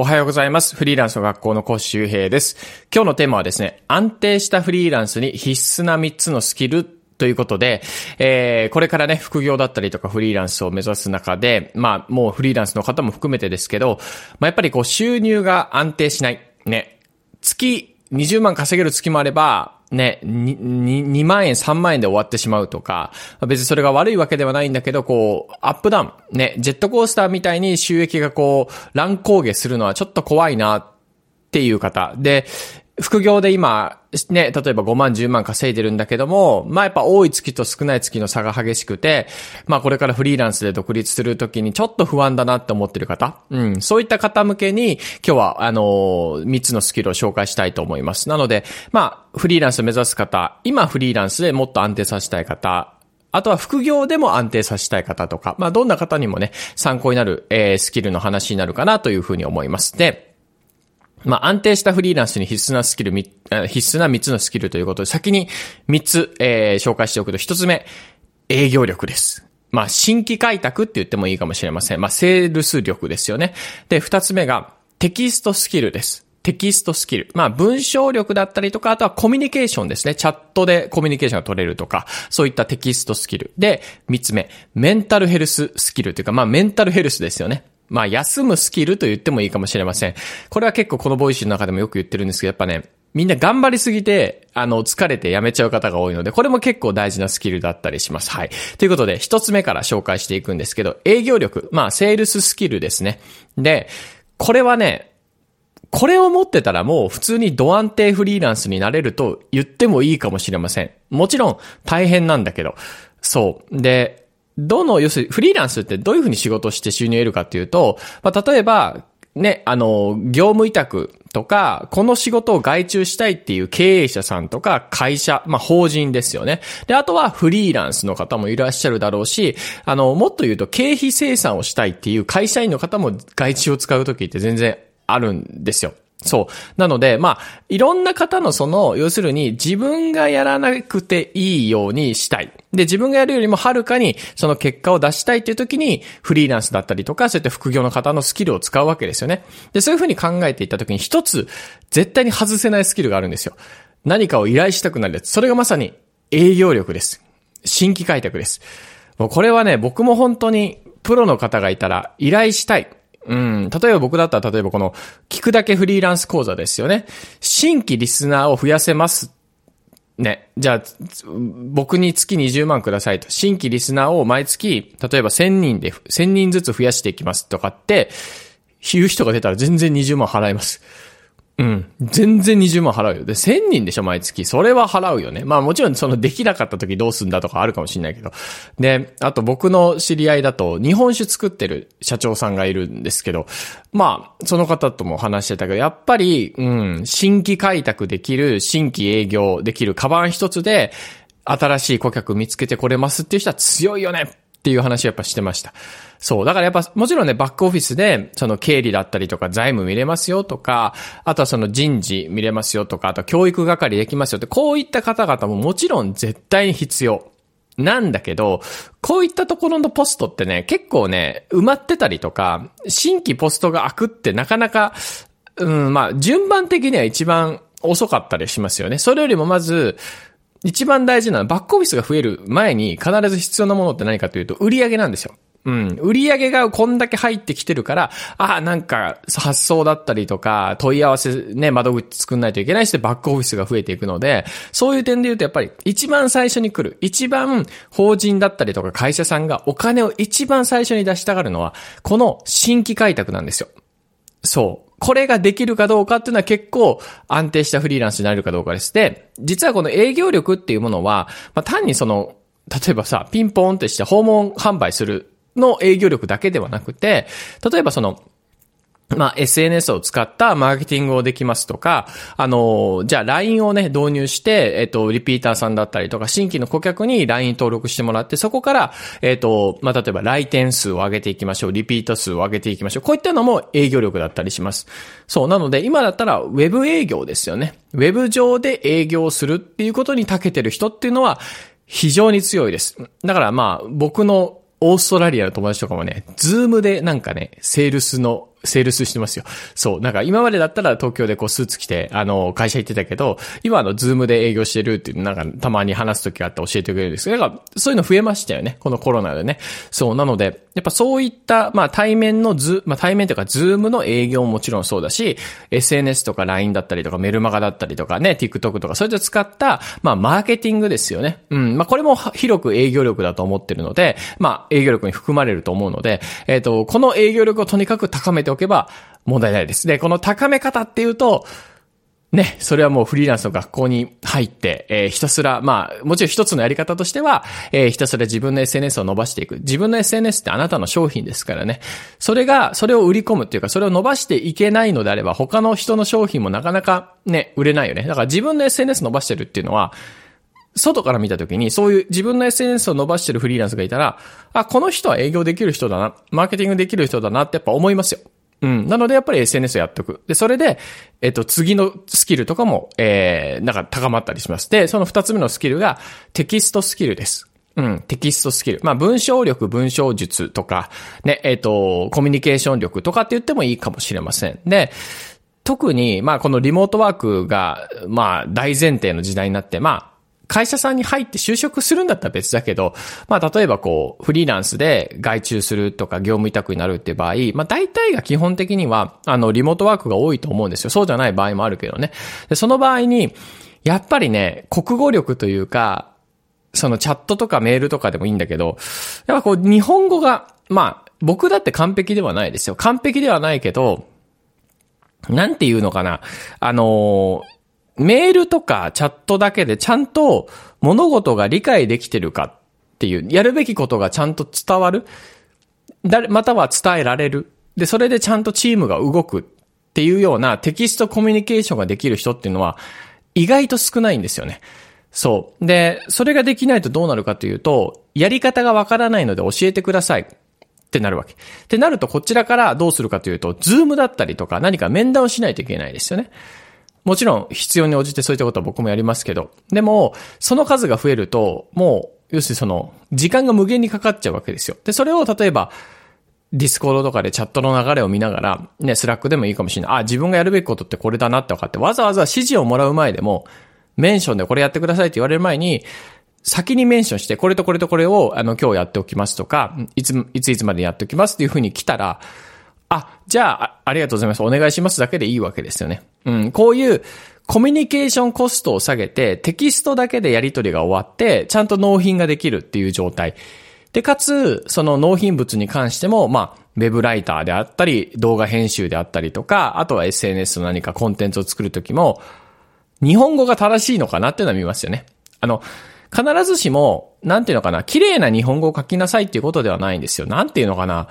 おはようございます。フリーランスの学校の講師周平です。今日のテーマはですね、安定したフリーランスに必須な3つのスキルということで、えー、これからね、副業だったりとかフリーランスを目指す中で、まあ、もうフリーランスの方も含めてですけど、まあ、やっぱりこう収入が安定しない。ね。月20万稼げる月もあれば、ね、2, 2万円、3万円で終わってしまうとか、別にそれが悪いわけではないんだけど、こう、アップダウン、ね、ジェットコースターみたいに収益がこう、乱高下するのはちょっと怖いなっていう方。で、副業で今、ね、例えば5万、10万稼いでるんだけども、まあやっぱ多い月と少ない月の差が激しくて、まあこれからフリーランスで独立するときにちょっと不安だなって思ってる方、うん、そういった方向けに今日はあのー、3つのスキルを紹介したいと思います。なので、まあフリーランスを目指す方、今フリーランスでもっと安定させたい方、あとは副業でも安定させたい方とか、まあどんな方にもね、参考になる、えー、スキルの話になるかなというふうに思います。で、まあ、安定したフリーランスに必須なスキル、必須な3つのスキルということで、先に3つ、えー、紹介しておくと、1つ目、営業力です。まあ、新規開拓って言ってもいいかもしれません。まあ、セールス力ですよね。で、2つ目が、テキストスキルです。テキストスキル。まあ、文章力だったりとか、あとはコミュニケーションですね。チャットでコミュニケーションが取れるとか、そういったテキストスキル。で、3つ目、メンタルヘルススキルというか、まあ、メンタルヘルスですよね。まあ、休むスキルと言ってもいいかもしれません。これは結構このボイシーの中でもよく言ってるんですけど、やっぱね、みんな頑張りすぎて、あの、疲れて辞めちゃう方が多いので、これも結構大事なスキルだったりします。はい。ということで、一つ目から紹介していくんですけど、営業力。まあ、セールススキルですね。で、これはね、これを持ってたらもう普通にド安定フリーランスになれると言ってもいいかもしれません。もちろん大変なんだけど。そう。で、どの、要するにフリーランスってどういうふうに仕事して収入を得るかっていうと、まあ、例えば、ね、あの、業務委託とか、この仕事を外注したいっていう経営者さんとか会社、まあ、法人ですよね。で、あとはフリーランスの方もいらっしゃるだろうし、あの、もっと言うと経費生産をしたいっていう会社員の方も外注を使うときって全然あるんですよ。そう。なので、まあ、いろんな方のその、要するに自分がやらなくていいようにしたい。で、自分がやるよりもはるかにその結果を出したいっていう時に、フリーランスだったりとか、そうやって副業の方のスキルを使うわけですよね。で、そういうふうに考えていった時に一つ、絶対に外せないスキルがあるんですよ。何かを依頼したくなるやつ。それがまさに営業力です。新規開拓です。もうこれはね、僕も本当にプロの方がいたら依頼したい。うん。例えば僕だったら、例えばこの、聞くだけフリーランス講座ですよね。新規リスナーを増やせますね。じゃあ、僕に月20万くださいと。新規リスナーを毎月、例えば1000人で、1000人ずつ増やしていきますとかって、言う人が出たら全然20万払います。うん。全然20万払うよ。で、1000人でしょ、毎月。それは払うよね。まあもちろんそのできなかった時どうすんだとかあるかもしれないけど。で、あと僕の知り合いだと日本酒作ってる社長さんがいるんですけど、まあ、その方とも話してたけど、やっぱり、うん、新規開拓できる、新規営業できるカバン一つで、新しい顧客見つけてこれますっていう人は強いよねっていう話をやっぱしてました。そう。だからやっぱ、もちろんね、バックオフィスで、その経理だったりとか、財務見れますよとか、あとはその人事見れますよとか、あと教育係できますよって、こういった方々ももちろん絶対に必要。なんだけど、こういったところのポストってね、結構ね、埋まってたりとか、新規ポストが開くってなかなか、うん、まあ、順番的には一番遅かったりしますよね。それよりもまず、一番大事なのはバックオフィスが増える前に必ず必要なものって何かというと売り上げなんですよ。うん。売り上げがこんだけ入ってきてるから、ああ、なんか発送だったりとか、問い合わせね、窓口作んないといけないし、バックオフィスが増えていくので、そういう点で言うとやっぱり一番最初に来る、一番法人だったりとか会社さんがお金を一番最初に出したがるのは、この新規開拓なんですよ。そう。これができるかどうかっていうのは結構安定したフリーランスになれるかどうかです。で、実はこの営業力っていうものは、まあ、単にその、例えばさ、ピンポーンってして訪問販売するの営業力だけではなくて、例えばその、まあ、SNS を使ったマーケティングをできますとか、あの、じゃあ LINE をね、導入して、えっと、リピーターさんだったりとか、新規の顧客に LINE 登録してもらって、そこから、えっと、まあ、例えば来店数を上げていきましょう、リピート数を上げていきましょう。こういったのも営業力だったりします。そう、なので、今だったら、ウェブ営業ですよね。ウェブ上で営業するっていうことに長けてる人っていうのは、非常に強いです。だからまあ、僕のオーストラリアの友達とかもね、ズームでなんかね、セールスのセールスしてますよ。そう。なんか今までだったら東京でこうスーツ着て、あの、会社行ってたけど、今あの、ズームで営業してるっていう、なんかたまに話す時があって教えてくれるんですけど、だかそういうの増えましたよね。このコロナでね。そう。なので、やっぱそういった、まあ対面のズ、まあ対面というかズームの営業ももちろんそうだし、SNS とか LINE だったりとかメルマガだったりとかね、TikTok とかそういった使った、まあマーケティングですよね。うん。まあこれも広く営業力だと思ってるので、まあ営業力に含まれると思うので、えっ、ー、と、この営業力をとにかく高めておけば問題ないです。で、この高め方っていうと、ね、それはもうフリーランスの学校に入って、えー、ひたすら、まあ、もちろん一つのやり方としては、えー、ひたすら自分の SNS を伸ばしていく。自分の SNS ってあなたの商品ですからね。それが、それを売り込むっていうか、それを伸ばしていけないのであれば、他の人の商品もなかなかね、売れないよね。だから自分の SNS 伸ばしてるっていうのは、外から見たときに、そういう自分の SNS を伸ばしてるフリーランスがいたら、あ、この人は営業できる人だな、マーケティングできる人だなってやっぱ思いますよ。うん。なので、やっぱり SNS やっておく。で、それで、えっと、次のスキルとかも、えー、なんか高まったりします。で、その二つ目のスキルが、テキストスキルです。うん、テキストスキル。まあ、文章力、文章術とか、ね、えっ、と、コミュニケーション力とかって言ってもいいかもしれません。で、特に、まあ、このリモートワークが、まあ、大前提の時代になって、まあ、会社さんに入って就職するんだったら別だけど、まあ例えばこう、フリーランスで外注するとか業務委託になるっていう場合、まあ大体が基本的には、あの、リモートワークが多いと思うんですよ。そうじゃない場合もあるけどね。で、その場合に、やっぱりね、国語力というか、そのチャットとかメールとかでもいいんだけど、やっぱこう、日本語が、まあ、僕だって完璧ではないですよ。完璧ではないけど、なんていうのかな。あのーメールとかチャットだけでちゃんと物事が理解できてるかっていう、やるべきことがちゃんと伝わる誰、または伝えられる。で、それでちゃんとチームが動くっていうようなテキストコミュニケーションができる人っていうのは意外と少ないんですよね。そう。で、それができないとどうなるかというと、やり方がわからないので教えてください。ってなるわけ。ってなるとこちらからどうするかというと、ズームだったりとか何か面談をしないといけないですよね。もちろん必要に応じてそういったことは僕もやりますけど、でも、その数が増えると、もう、要するにその、時間が無限にかかっちゃうわけですよ。で、それを例えば、ディスコードとかでチャットの流れを見ながら、ね、スラックでもいいかもしれない。あ、自分がやるべきことってこれだなって分かって、わざわざ指示をもらう前でも、メンションでこれやってくださいって言われる前に、先にメンションして、これとこれとこれを、あの、今日やっておきますとか、いつ、いついつまでやっておきますっていうふうに来たら、あ、じゃあ、ありがとうございます。お願いしますだけでいいわけですよね。うん、こういうコミュニケーションコストを下げて、テキストだけでやり取りが終わって、ちゃんと納品ができるっていう状態。で、かつ、その納品物に関しても、まあ、ウェブライターであったり、動画編集であったりとか、あとは SNS の何かコンテンツを作るときも、日本語が正しいのかなっていうのは見ますよね。あの、必ずしも、なんていうのかな、綺麗な日本語を書きなさいっていうことではないんですよ。なんていうのかな。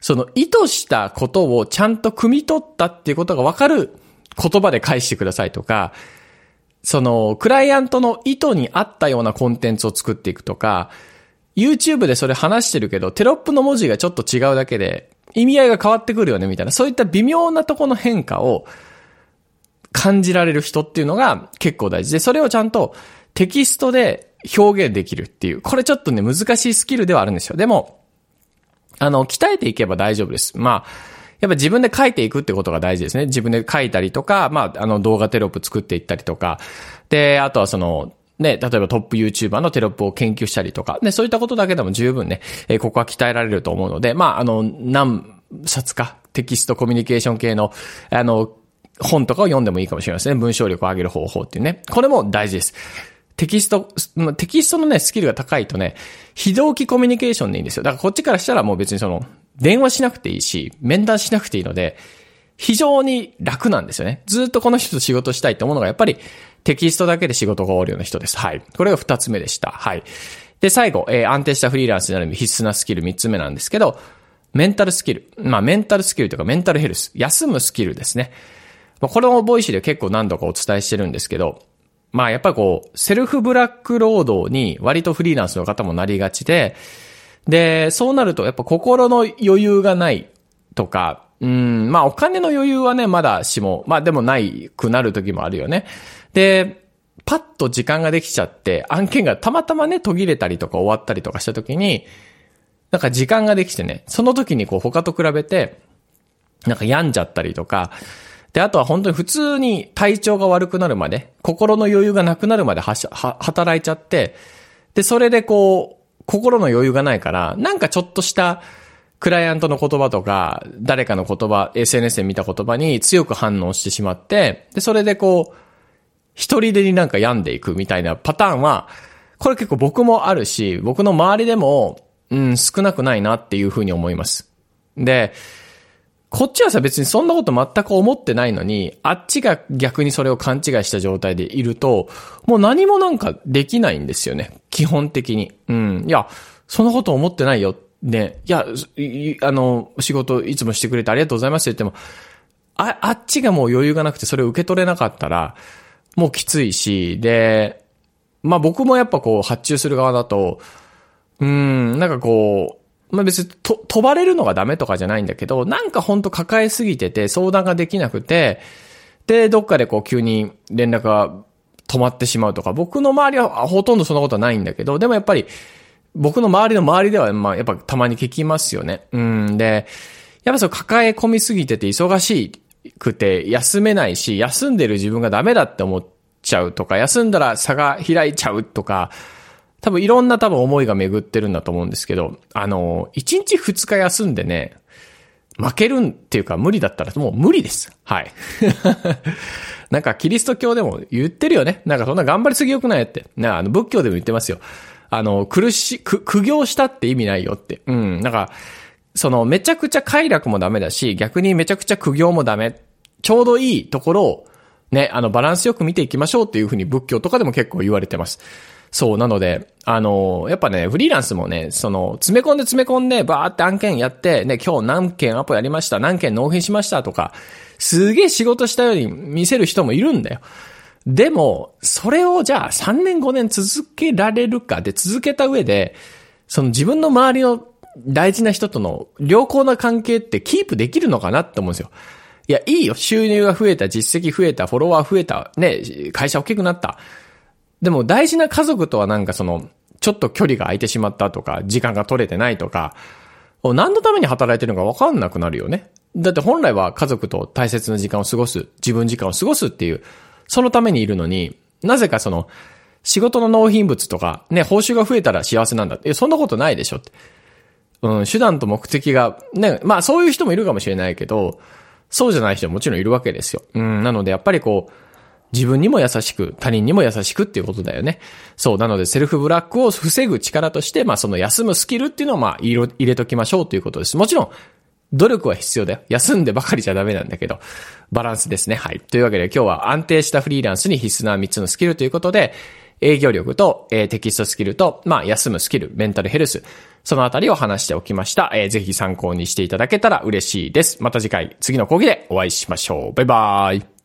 その意図したことをちゃんと汲み取ったっていうことがわかる言葉で返してくださいとか、その、クライアントの意図に合ったようなコンテンツを作っていくとか、YouTube でそれ話してるけど、テロップの文字がちょっと違うだけで、意味合いが変わってくるよね、みたいな、そういった微妙なとこの変化を感じられる人っていうのが結構大事で、それをちゃんとテキストで表現できるっていう、これちょっとね、難しいスキルではあるんですよ。でも、あの、鍛えていけば大丈夫です。まあ、やっぱ自分で書いていくってことが大事ですね。自分で書いたりとか、まあ、あの動画テロップ作っていったりとか。で、あとはその、ね、例えばトップ YouTuber のテロップを研究したりとか、ね、そういったことだけでも十分ね、え、ここは鍛えられると思うので、まあ、あの、何冊か、テキストコミュニケーション系の、あの、本とかを読んでもいいかもしれないですね。文章力を上げる方法っていうね。これも大事です。テキスト、テキストのね、スキルが高いとね、非同期コミュニケーションでいいんですよ。だからこっちからしたらもう別にその、電話しなくていいし、面談しなくていいので、非常に楽なんですよね。ずっとこの人と仕事したいって思うのが、やっぱりテキストだけで仕事が終わるような人です。はい。これが二つ目でした。はい。で、最後、えー、安定したフリーランスになる必須なスキル三つ目なんですけど、メンタルスキル。まあ、メンタルスキルというかメンタルヘルス。休むスキルですね。まあ、これもボイシーで結構何度かお伝えしてるんですけど、まあやっぱりこう、セルフブラック労働に割とフリーランスの方もなりがちで、で、そうなるとやっぱ心の余裕がないとか、うん、まあお金の余裕はね、まだしも、まあでもないくなる時もあるよね。で、パッと時間ができちゃって、案件がたまたまね、途切れたりとか終わったりとかした時に、なんか時間ができてね、その時にこう他と比べて、なんか病んじゃったりとか、で、あとは本当に普通に体調が悪くなるまで、心の余裕がなくなるまではしは働いちゃって、で、それでこう、心の余裕がないから、なんかちょっとしたクライアントの言葉とか、誰かの言葉、SNS で見た言葉に強く反応してしまって、で、それでこう、一人でになんか病んでいくみたいなパターンは、これ結構僕もあるし、僕の周りでも、うん、少なくないなっていうふうに思います。で、こっちはさ別にそんなこと全く思ってないのに、あっちが逆にそれを勘違いした状態でいると、もう何もなんかできないんですよね。基本的に。うん。いや、そんなこと思ってないよ。ね。いや、あの、仕事いつもしてくれてありがとうございますって言っても、あ、あっちがもう余裕がなくてそれを受け取れなかったら、もうきついし、で、まあ僕もやっぱこう発注する側だと、うん、なんかこう、まあ別にと飛ばれるのがダメとかじゃないんだけど、なんかほんと抱えすぎてて相談ができなくて、で、どっかでこう急に連絡が止まってしまうとか、僕の周りはほとんどそんなことはないんだけど、でもやっぱり、僕の周りの周りでは、まあやっぱたまに聞きますよね。うん、で、やっぱそう抱え込みすぎてて忙しくて休めないし、休んでる自分がダメだって思っちゃうとか、休んだら差が開いちゃうとか、多分いろんな多分思いが巡ってるんだと思うんですけど、あの、1日2日休んでね、負けるっていうか無理だったらもう無理です。はい。なんかキリスト教でも言ってるよね。なんかそんな頑張りすぎよくないって。なあの仏教でも言ってますよ。あの、苦し、苦、苦行したって意味ないよって。うん。なんか、そのめちゃくちゃ快楽もダメだし、逆にめちゃくちゃ苦行もダメ。ちょうどいいところを、ね、あの、バランスよく見ていきましょうっていうふうに仏教とかでも結構言われてます。そう、なので、あの、やっぱね、フリーランスもね、その、詰め込んで詰め込んで、バーって案件やって、ね、今日何件アポやりました、何件納品しましたとか、すげえ仕事したように見せる人もいるんだよ。でも、それをじゃあ3年5年続けられるかで続けた上で、その自分の周りの大事な人との良好な関係ってキープできるのかなって思うんですよ。いや、いいよ。収入が増えた、実績増えた、フォロワー増えた、ね、会社大きくなった。でも大事な家族とはなんかその、ちょっと距離が空いてしまったとか、時間が取れてないとか、何のために働いてるのかわかんなくなるよね。だって本来は家族と大切な時間を過ごす、自分時間を過ごすっていう、そのためにいるのに、なぜかその、仕事の納品物とか、ね、報酬が増えたら幸せなんだって。そんなことないでしょって。うん、手段と目的が、ね、まあそういう人もいるかもしれないけど、そうじゃない人ももちろんいるわけですよ。うん、なのでやっぱりこう、自分にも優しく、他人にも優しくっていうことだよね。そう、なのでセルフブラックを防ぐ力として、まあその休むスキルっていうのをまあ入れときましょうということです。もちろん、努力は必要だよ。休んでばかりじゃダメなんだけど、バランスですね。はい。というわけで今日は安定したフリーランスに必須な3つのスキルということで、営業力と、えー、テキストスキルと、まあ、休むスキル、メンタルヘルス、そのあたりを話しておきました。えー、ぜひ参考にしていただけたら嬉しいです。また次回、次の講義でお会いしましょう。バイバーイ。